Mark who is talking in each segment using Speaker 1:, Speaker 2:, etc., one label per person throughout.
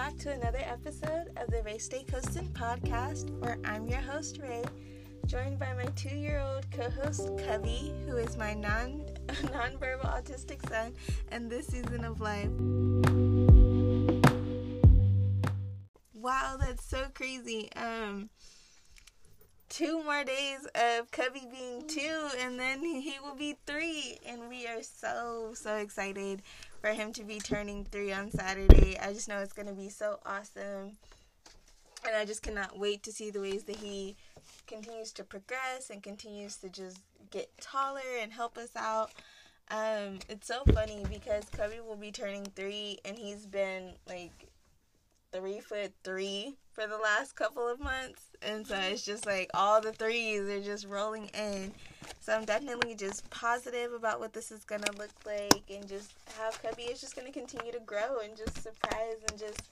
Speaker 1: back to another episode of the Ray Stay Coastin podcast, where I'm your host, Ray, joined by my two year old co host, Cubby, who is my non nonverbal autistic son, and this season of life. Wow, that's so crazy. Um, two more days of Cubby being two, and then he will be three. And we are so, so excited for him to be turning three on Saturday. I just know it's going to be so awesome. And I just cannot wait to see the ways that he continues to progress and continues to just get taller and help us out. Um, it's so funny because Cubby will be turning three, and he's been like three foot three for the last couple of months. And so it's just like all the threes are just rolling in. So I'm definitely just positive about what this is going to look like and just how Cubby is just going to continue to grow and just surprise and just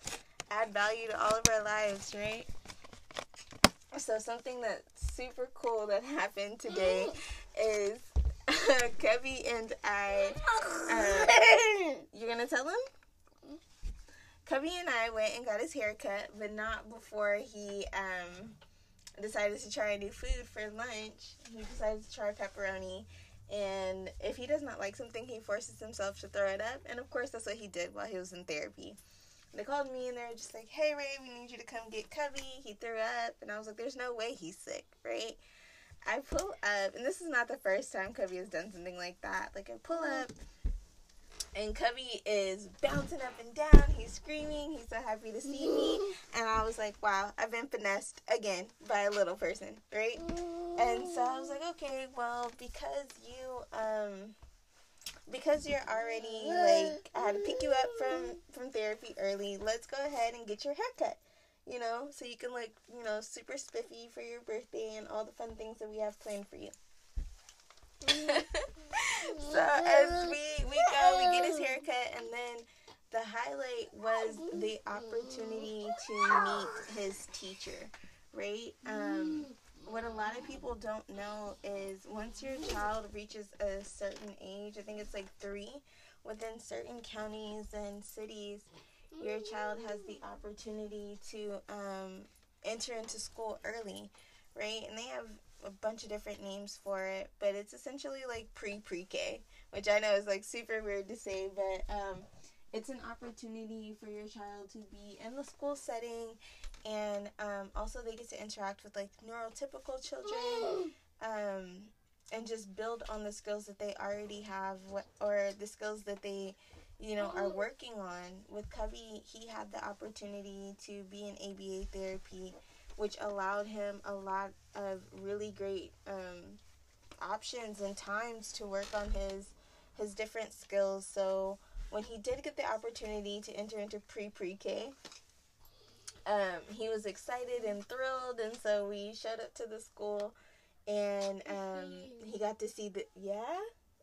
Speaker 1: add value to all of our lives, right? So something that's super cool that happened today is Cubby and I. Uh, you're gonna tell him? Cubby and I went and got his hair cut, but not before he um, decided to try a new food for lunch. He decided to try pepperoni. And if he does not like something, he forces himself to throw it up. And of course, that's what he did while he was in therapy. They called me and they're just like, hey, Ray, we need you to come get Cubby. He threw up. And I was like, there's no way he's sick, right? I pull up, and this is not the first time Cubby has done something like that. Like, I pull up and Cubby is bouncing up and down. He's screaming. He's so happy to see me. And I was like, wow, I've been finessed again by a little person, right? And so I was like, okay, well, because you, um, because you're already like, I had to pick you up from from therapy early. Let's go ahead and get your haircut. You know, so you can look, you know, super spiffy for your birthday and all the fun things that we have planned for you. so as we we go, we get his haircut, and then the highlight was the opportunity to meet his teacher, right? Um, what a lot of people don't know is once your child reaches a certain age, I think it's like three, within certain counties and cities, your child has the opportunity to um, enter into school early, right? And they have a bunch of different names for it, but it's essentially like pre pre K, which I know is like super weird to say, but um, it's an opportunity for your child to be in the school setting, and um, also they get to interact with like neurotypical children, um, and just build on the skills that they already have, or the skills that they you know, are working on. With Cubby, he had the opportunity to be in ABA therapy which allowed him a lot of really great um, options and times to work on his his different skills. So when he did get the opportunity to enter into pre pre K, um, he was excited and thrilled, and so we showed up to the school, and um, he got to see the yeah,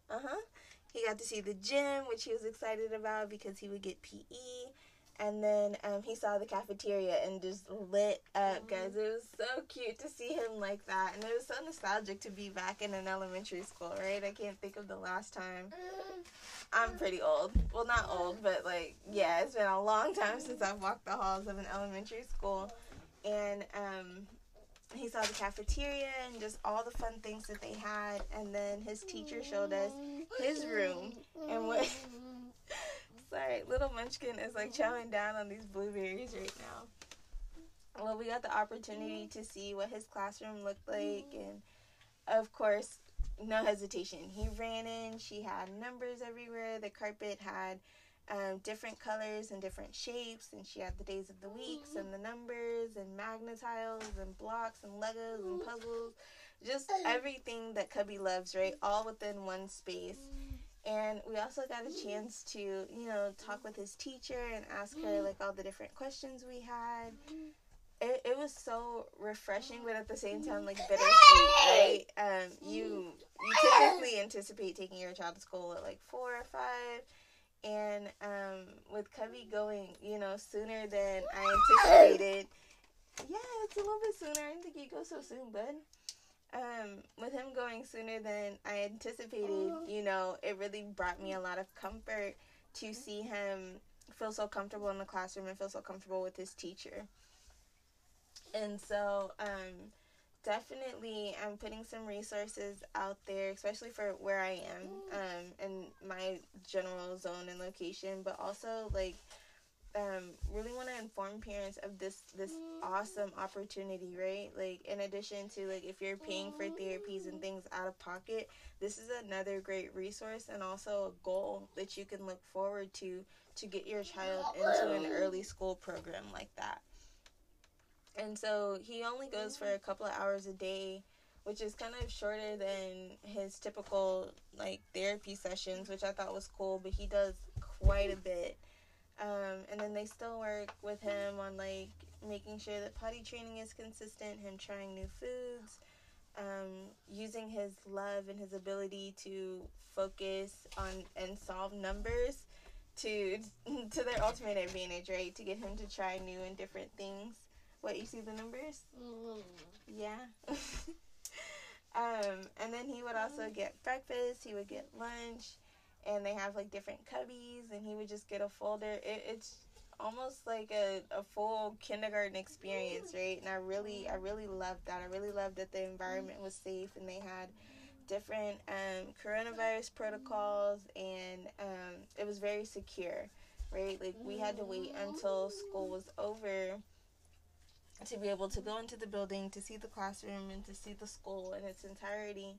Speaker 1: uh huh. He got to see the gym, which he was excited about because he would get PE and then um, he saw the cafeteria and just lit up, guys. It was so cute to see him like that, and it was so nostalgic to be back in an elementary school, right? I can't think of the last time. I'm pretty old. Well, not old, but like, yeah, it's been a long time since I've walked the halls of an elementary school, and um, he saw the cafeteria and just all the fun things that they had, and then his teacher showed us his room and what. Sorry, little Munchkin is like chowing down on these blueberries right now. Well, we got the opportunity to see what his classroom looked like, mm-hmm. and of course, no hesitation. He ran in. She had numbers everywhere. The carpet had um, different colors and different shapes, and she had the days of the weeks mm-hmm. and the numbers and Magna-Tiles and blocks and Legos and mm-hmm. puzzles. Just everything that Cubby loves, right? All within one space. And we also got a mm. chance to, you know, talk with his teacher and ask her mm. like all the different questions we had. Mm. It, it was so refreshing, but at the same time like bittersweet, right? Um, you you typically anticipate taking your child to school at like four or five, and um, with Cubby going, you know, sooner than I anticipated. Yeah, it's a little bit sooner. I didn't think he'd go so soon, bud um, with him going sooner than I anticipated, you know, it really brought me a lot of comfort to see him feel so comfortable in the classroom and feel so comfortable with his teacher. And so, um, definitely, I'm putting some resources out there, especially for where I am, um, and my general zone and location, but also like um, really want to inform parents of this this awesome opportunity, right? Like in addition to like if you're paying for therapies and things out of pocket, this is another great resource and also a goal that you can look forward to to get your child into an early school program like that. And so he only goes for a couple of hours a day, which is kind of shorter than his typical like therapy sessions, which I thought was cool, but he does quite a bit. Um, and then they still work with him on like making sure that potty training is consistent, him trying new foods, um, using his love and his ability to focus on and solve numbers to to their ultimate advantage, right? To get him to try new and different things. What you see the numbers? Mm-hmm. Yeah. um, and then he would also get breakfast. He would get lunch and they have like different cubbies and he would just get a folder. It, it's almost like a, a full kindergarten experience right? And i really i really loved that. I really loved that the environment was safe and they had different um, coronavirus protocols and um, it was very secure right? Like we had to wait until school was over to be able to go into the building to see the classroom and to see the school in its entirety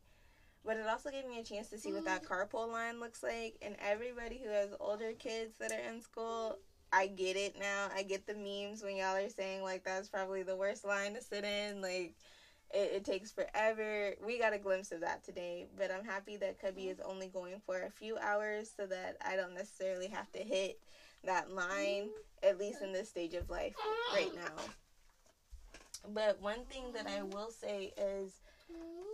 Speaker 1: but it also gave me a chance to see what that mm. carpool line looks like. And everybody who has older kids that are in school, I get it now. I get the memes when y'all are saying, like, that's probably the worst line to sit in. Like, it, it takes forever. We got a glimpse of that today. But I'm happy that Cubby is only going for a few hours so that I don't necessarily have to hit that line, at least in this stage of life right now. But one thing that I will say is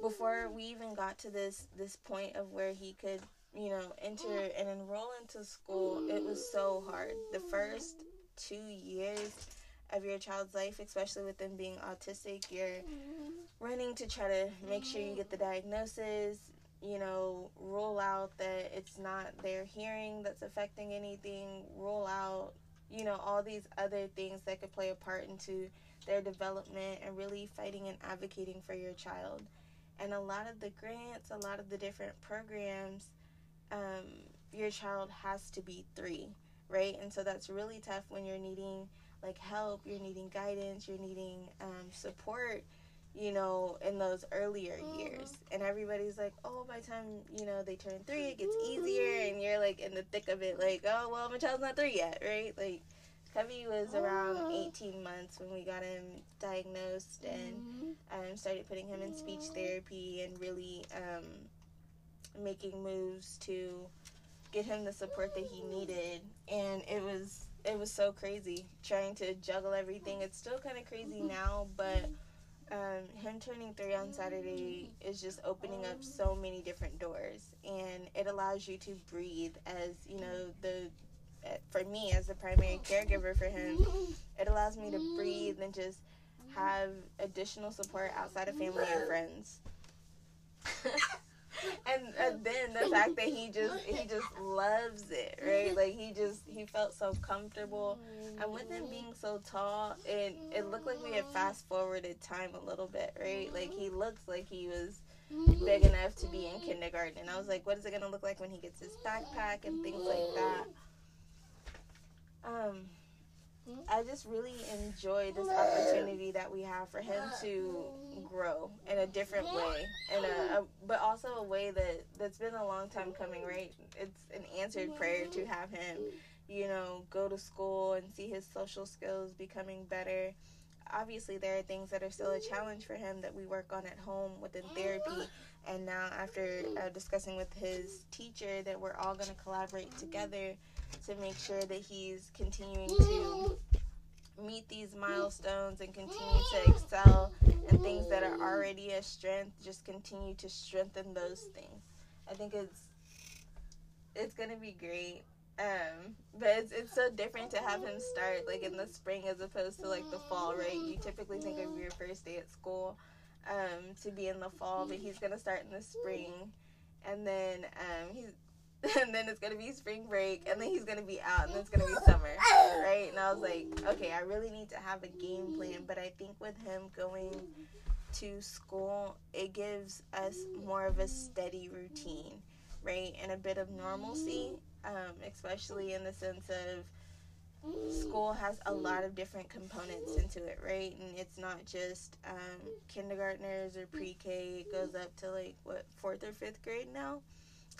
Speaker 1: before we even got to this this point of where he could you know enter and enroll into school it was so hard. The first two years of your child's life especially with them being autistic you're running to try to make sure you get the diagnosis you know rule out that it's not their hearing that's affecting anything rule out you know all these other things that could play a part into their development and really fighting and advocating for your child and a lot of the grants, a lot of the different programs, um, your child has to be three, right? And so that's really tough when you're needing like help, you're needing guidance, you're needing um, support, you know, in those earlier years. And everybody's like, oh, by the time, you know, they turn three, it gets easier. And you're like in the thick of it, like, oh, well, my child's not three yet, right? Like, Cubby was around oh. 18 months when we got him diagnosed and mm-hmm. um, started putting him in speech therapy and really um, making moves to get him the support that he needed. And it was it was so crazy trying to juggle everything. It's still kind of crazy mm-hmm. now, but um, him turning three on Saturday is just opening up so many different doors, and it allows you to breathe as you know the for me as the primary caregiver for him, it allows me to breathe and just have additional support outside of family and friends. and uh, then the fact that he just he just loves it, right? Like he just he felt so comfortable, and with him being so tall, it it looked like we had fast forwarded time a little bit, right? Like he looks like he was big enough to be in kindergarten, and I was like, what is it gonna look like when he gets his backpack and things like that? Um, I just really enjoy this opportunity that we have for him to grow in a different way, and a, a, but also a way that that's been a long time coming. Right, it's an answered prayer to have him, you know, go to school and see his social skills becoming better. Obviously, there are things that are still a challenge for him that we work on at home within therapy. And now, after uh, discussing with his teacher, that we're all going to collaborate together to make sure that he's continuing to meet these milestones and continue to excel and things that are already a strength just continue to strengthen those things i think it's it's gonna be great um but it's, it's so different to have him start like in the spring as opposed to like the fall right you typically think of your first day at school um to be in the fall but he's gonna start in the spring and then um he's and then it's gonna be spring break, and then he's gonna be out, and then it's gonna be summer, right? And I was like, okay, I really need to have a game plan. But I think with him going to school, it gives us more of a steady routine, right, and a bit of normalcy, um, especially in the sense of school has a lot of different components into it, right? And it's not just um, kindergartners or pre-K. It goes up to like what fourth or fifth grade now,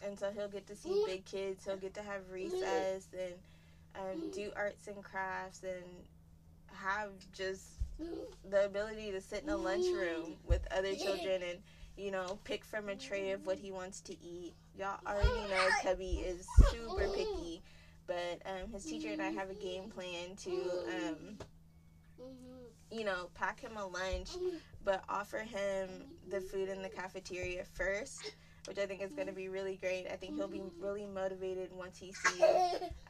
Speaker 1: and so he'll get to see big kids. He'll get to have recess and um, do arts and crafts and have just the ability to sit in a lunchroom with other children and you know pick from a tray of what he wants to eat. Y'all already know Cubby is super picky but um, his teacher and I have a game plan to, um, you know, pack him a lunch, but offer him the food in the cafeteria first, which I think is going to be really great. I think he'll be really motivated once he sees,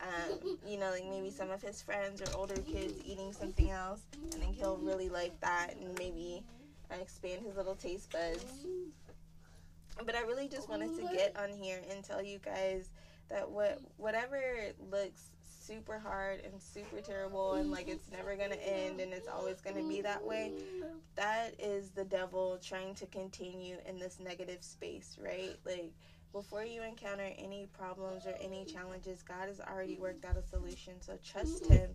Speaker 1: um, you know, like maybe some of his friends or older kids eating something else. I think he'll really like that and maybe expand his little taste buds. But I really just wanted to get on here and tell you guys that what whatever looks super hard and super terrible and like it's never going to end and it's always going to be that way that is the devil trying to continue in this negative space right? Like before you encounter any problems or any challenges god has already worked out a solution. So trust him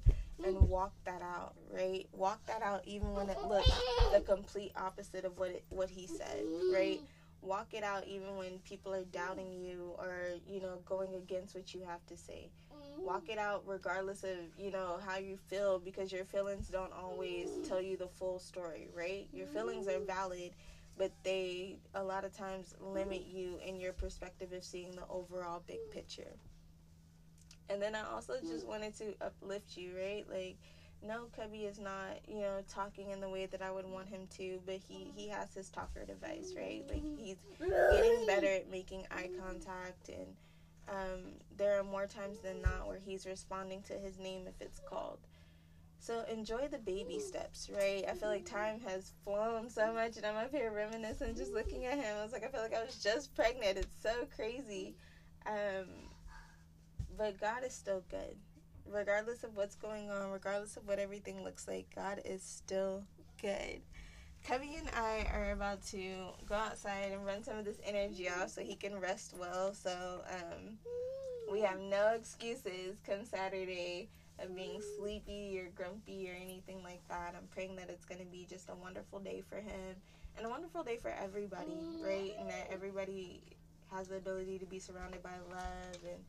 Speaker 1: and walk that out right? Walk that out even when it looks the complete opposite of what it, what he said right walk it out even when people are doubting mm. you or you know going against what you have to say. Mm. Walk it out regardless of you know how you feel because your feelings don't always mm. tell you the full story right? Your feelings are valid but they a lot of times limit you in your perspective of seeing the overall big picture. And then i also just wanted to uplift you right? Like no, Cubby is not, you know, talking in the way that I would want him to, but he, he has his talker device, right? Like he's getting better at making eye contact, and um, there are more times than not where he's responding to his name if it's called. So enjoy the baby steps, right? I feel like time has flown so much, and I'm up here reminiscing, just looking at him. I was like, I feel like I was just pregnant. It's so crazy. Um, but God is still good regardless of what's going on, regardless of what everything looks like, God is still good. Cubby and I are about to go outside and run some of this energy off so he can rest well. So um, we have no excuses come Saturday of being sleepy or grumpy or anything like that. I'm praying that it's going to be just a wonderful day for him and a wonderful day for everybody, right? And that everybody has the ability to be surrounded by love and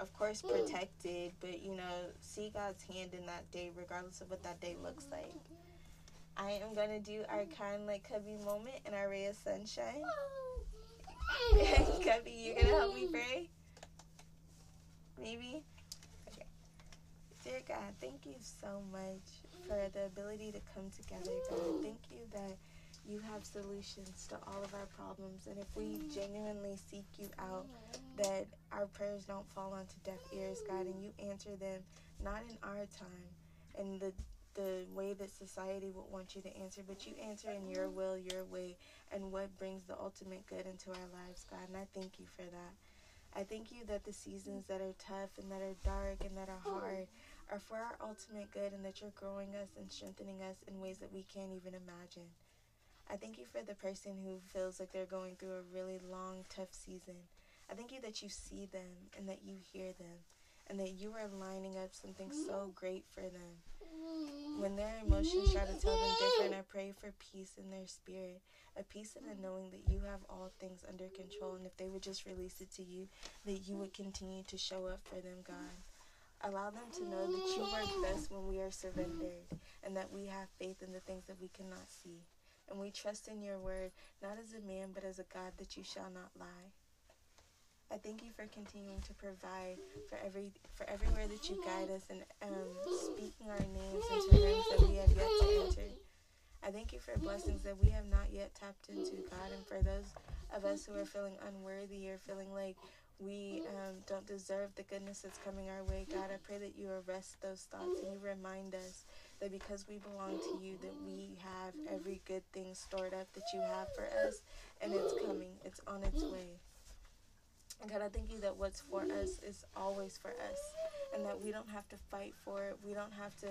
Speaker 1: of course hmm. protected, but you know, see God's hand in that day, regardless of what that day looks like. I am gonna do our kind like Cubby moment and our ray of sunshine. Cubby, you're gonna help me pray? Maybe? Okay. Dear God, thank you so much for the ability to come together, God. Thank you that you have solutions to all of our problems. And if we mm. genuinely seek you out, that our prayers don't fall onto deaf ears, God, and you answer them not in our time and the the way that society would want you to answer, but you answer in your will, your way, and what brings the ultimate good into our lives, God. And I thank you for that. I thank you that the seasons that are tough and that are dark and that are hard are for our ultimate good and that you're growing us and strengthening us in ways that we can't even imagine. I thank you for the person who feels like they're going through a really long, tough season. I thank you that you see them and that you hear them and that you are lining up something so great for them. When their emotions try to tell them different, I pray for peace in their spirit, a peace in the knowing that you have all things under control, and if they would just release it to you, that you would continue to show up for them, God. Allow them to know that you work best when we are surrendered, and that we have faith in the things that we cannot see. And we trust in your word, not as a man, but as a God that you shall not lie. I thank you for continuing to provide for every for everywhere that you guide us and um, speaking our names into rooms that we have yet to enter. I thank you for blessings that we have not yet tapped into, God, and for those of us who are feeling unworthy or feeling like we um, don't deserve the goodness that's coming our way, God, I pray that you arrest those thoughts and you remind us that because we belong to you, that we have every good thing stored up that you have for us, and it's coming, it's on its way. God, I thank you that what's for us is always for us and that we don't have to fight for it. We don't have to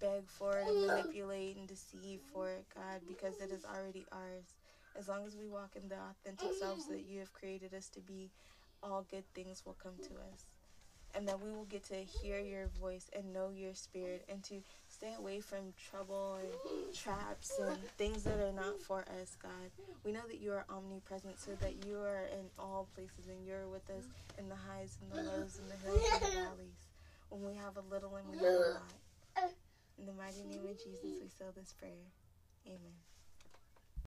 Speaker 1: beg for it and manipulate and deceive for it, God, because it is already ours. As long as we walk in the authentic selves that you have created us to be, all good things will come to us. And that we will get to hear your voice and know your spirit and to stay away from trouble and traps and things that are not for us, God. We know that you are omnipresent, so that you are in all places and you're with us in the highs and the lows and the hills and the valleys. When we have a little and we have a lot. In the mighty name of Jesus, we seal this prayer. Amen.